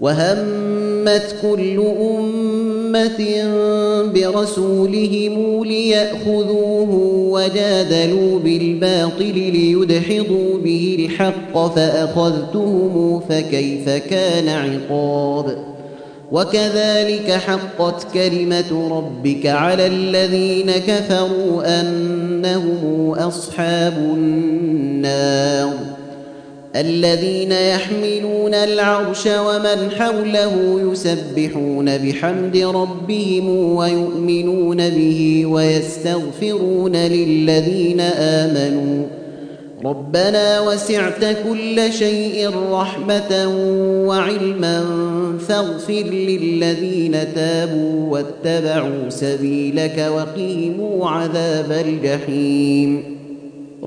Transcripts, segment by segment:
وهمت كل أمة برسولهم ليأخذوه وجادلوا بالباطل ليدحضوا به الحق فأخذتهم فكيف كان عقاب؟ وكذلك حقت كلمة ربك على الذين كفروا أنهم أصحاب النار. الذين يحملون العرش ومن حوله يسبحون بحمد ربهم ويؤمنون به ويستغفرون للذين آمنوا. ربنا وسعت كل شيء رحمة وعلما فاغفر للذين تابوا واتبعوا سبيلك وقيموا عذاب الجحيم.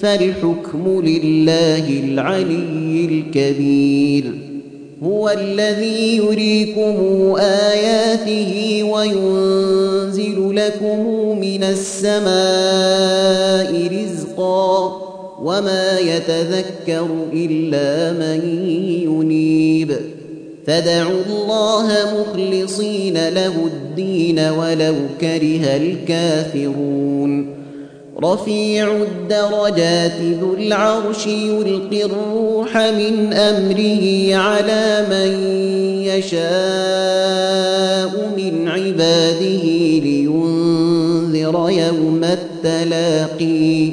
فالحكم لله العلي الكبير. هو الذي يريكم آياته وينزل لكم من السماء رزقا وما يتذكر إلا من ينيب. فدعوا الله مخلصين له الدين ولو كره الكافرون. رفيع الدرجات ذو العرش يلقي الروح من أمره على من يشاء من عباده لينذر يوم التلاقي.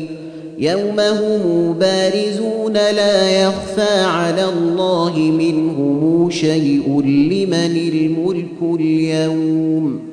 يوم هم بارزون لا يخفى على الله منهم شيء لمن الملك اليوم.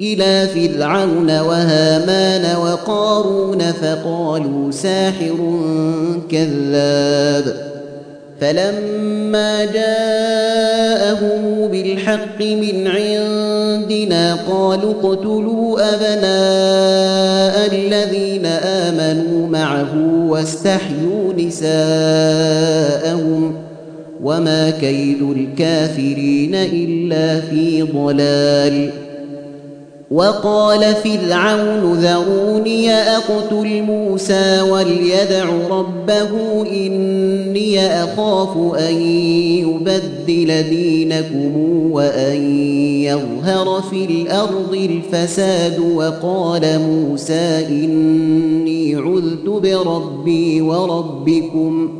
إلى فرعون وهامان وقارون فقالوا ساحر كذاب فلما جاءهم بالحق من عندنا قالوا اقتلوا أبناء الذين آمنوا معه واستحيوا نساءهم وما كيد الكافرين إلا في ضلال وقال فرعون ذروني أقتل موسى وليدع ربه إني أخاف أن يبدل دينكم وأن يظهر في الأرض الفساد وقال موسى إني عذت بربي وربكم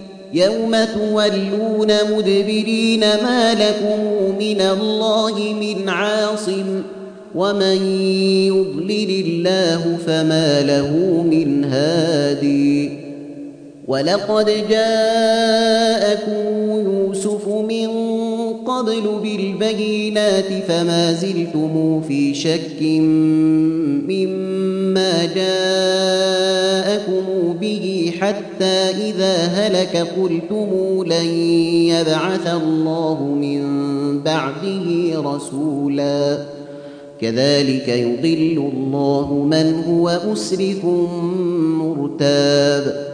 يوم تولون مدبرين ما لكم من الله من عاصم ومن يضلل الله فما له من هادي ولقد جاءكم يوسف من قبل بالبينات فما زلتم في شك مما جاءكم به حتى إذا هلك قلتم لن يبعث الله من بعده رسولا. كذلك يضل الله من هو مسرف مرتاب.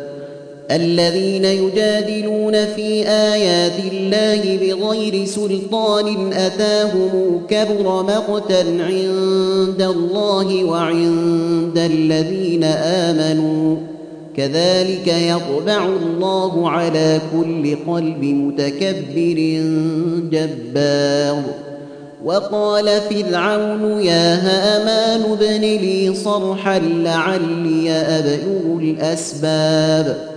الذين يجادلون في آيات الله بغير سلطان أتاهم كبر مقتا عند الله وعند الذين آمنوا. كذلك يطبع الله على كل قلب متكبر جبار. وقال فرعون يا هامان ابن لي صرحا لعلي أبلغ الأسباب.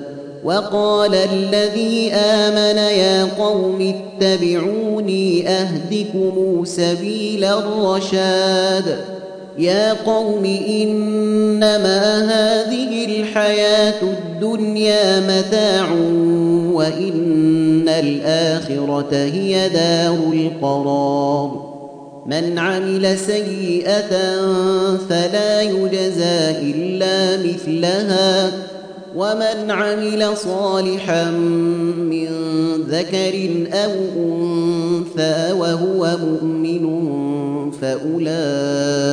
وقال الذي آمن يا قوم اتبعوني أهدكم سبيل الرشاد. يا قوم إنما هذه الحياة الدنيا متاع وإن الآخرة هي دار القرار. من عمل سيئة فلا يجزى إلا مثلها. ومن عمل صالحا من ذكر أو انثى وهو مؤمن فاولئك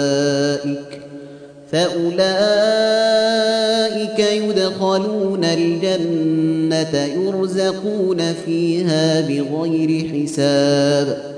فاولئك يدخلون الجنه يرزقون فيها بغير حساب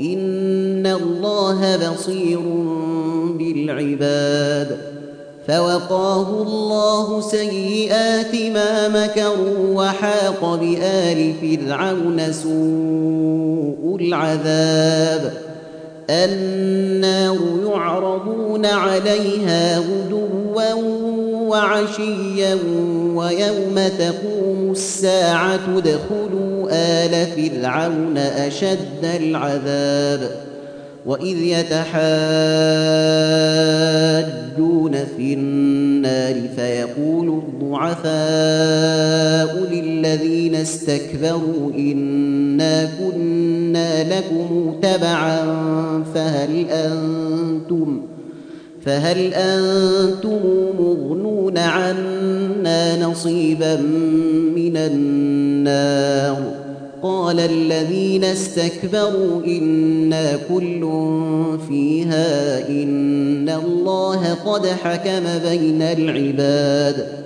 ان الله بصير بالعباد فوقاه الله سيئات ما مكروا وحاق بال فرعون سوء العذاب النار يعرضون عليها غدوا وعشيا ويوم تقوم الساعة ادخلوا آل فرعون أشد العذاب وإذ يتحاجون في النار فيقول الضعفاء للذين استكبروا إنا كنا لكم تبعا فهل أنتم فهل أنتم مغنون عنا نصيبا من النار؟ قال الذين استكبروا أنا كل فيها إن الله قد حكم بين العباد.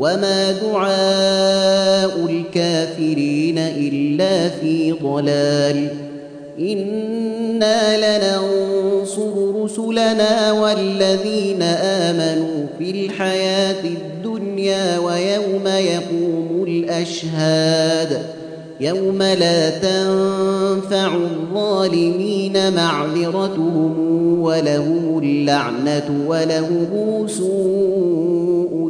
وما دعاء الكافرين الا في ضلال أنا لننصر رسلنا والذين امنوا في الحياة الدنيا ويوم يقوم الاشهاد يوم لا تنفع الظالمين معذرتهم ولهم اللعنه ولهم سوء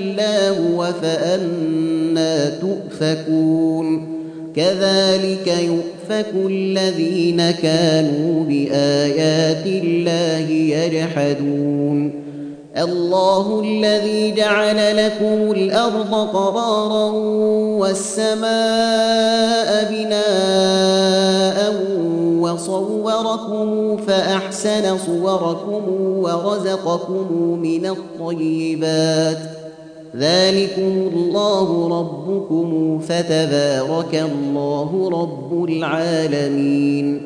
هو فانا تؤفكون. كذلك يؤفك الذين كانوا بآيات الله يجحدون. الله الذي جعل لكم الأرض قرارا والسماء بناء وصوركم فأحسن صوركم ورزقكم من الطيبات. ذلكم الله ربكم فتبارك الله رب العالمين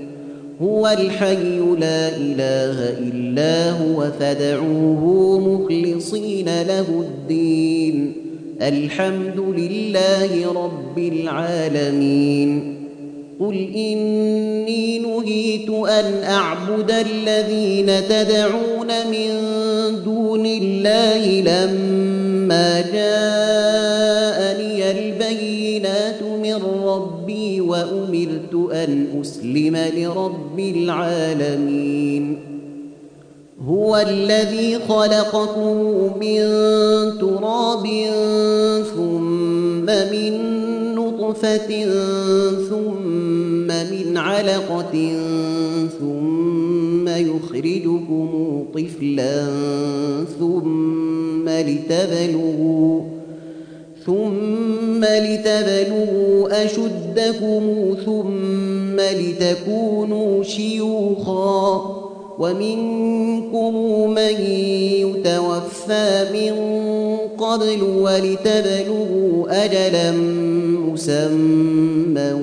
هو الحي لا اله الا هو فادعوه مخلصين له الدين الحمد لله رب العالمين قل اني نهيت ان اعبد الذين تدعون من دون الله لما جاءني البينات من ربي وامرت ان اسلم لرب العالمين هو الذي خلقكم من تراب ثم من نطفة ثم من علقة ثم يخرجكم طفلا ثم لتبلغوا ثم لتبلغوا أشدكم ثم لتكونوا شيوخا ومنكم من يتوفى من قبل ولتبلغوا أجلا مسمى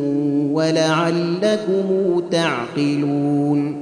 ولعلكم تعقلون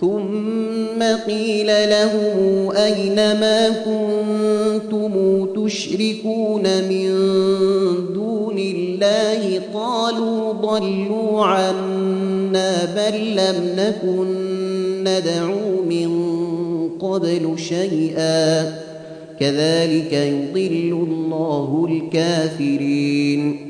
ثم قيل لهم أين ما كنتم تشركون من دون الله قالوا ضلوا عنا بل لم نكن ندعو من قبل شيئا كذلك يضل الله الكافرين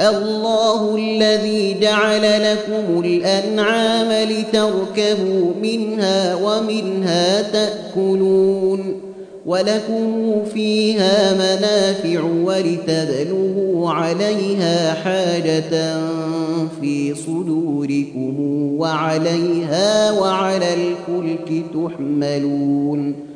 الله الذي جعل لكم الأنعام لتركبوا منها ومنها تأكلون ولكم فيها منافع ولتبلغوا عليها حاجة في صدوركم وعليها وعلى الفلك تحملون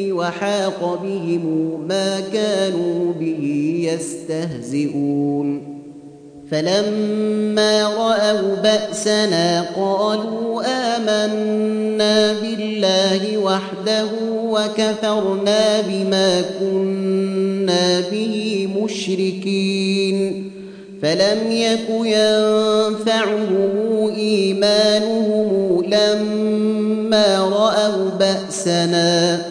وحاق بهم ما كانوا به يستهزئون. فلما رأوا بأسنا قالوا آمنا بالله وحده وكفرنا بما كنا به مشركين. فلم يك ينفعهم إيمانهم لما رأوا بأسنا.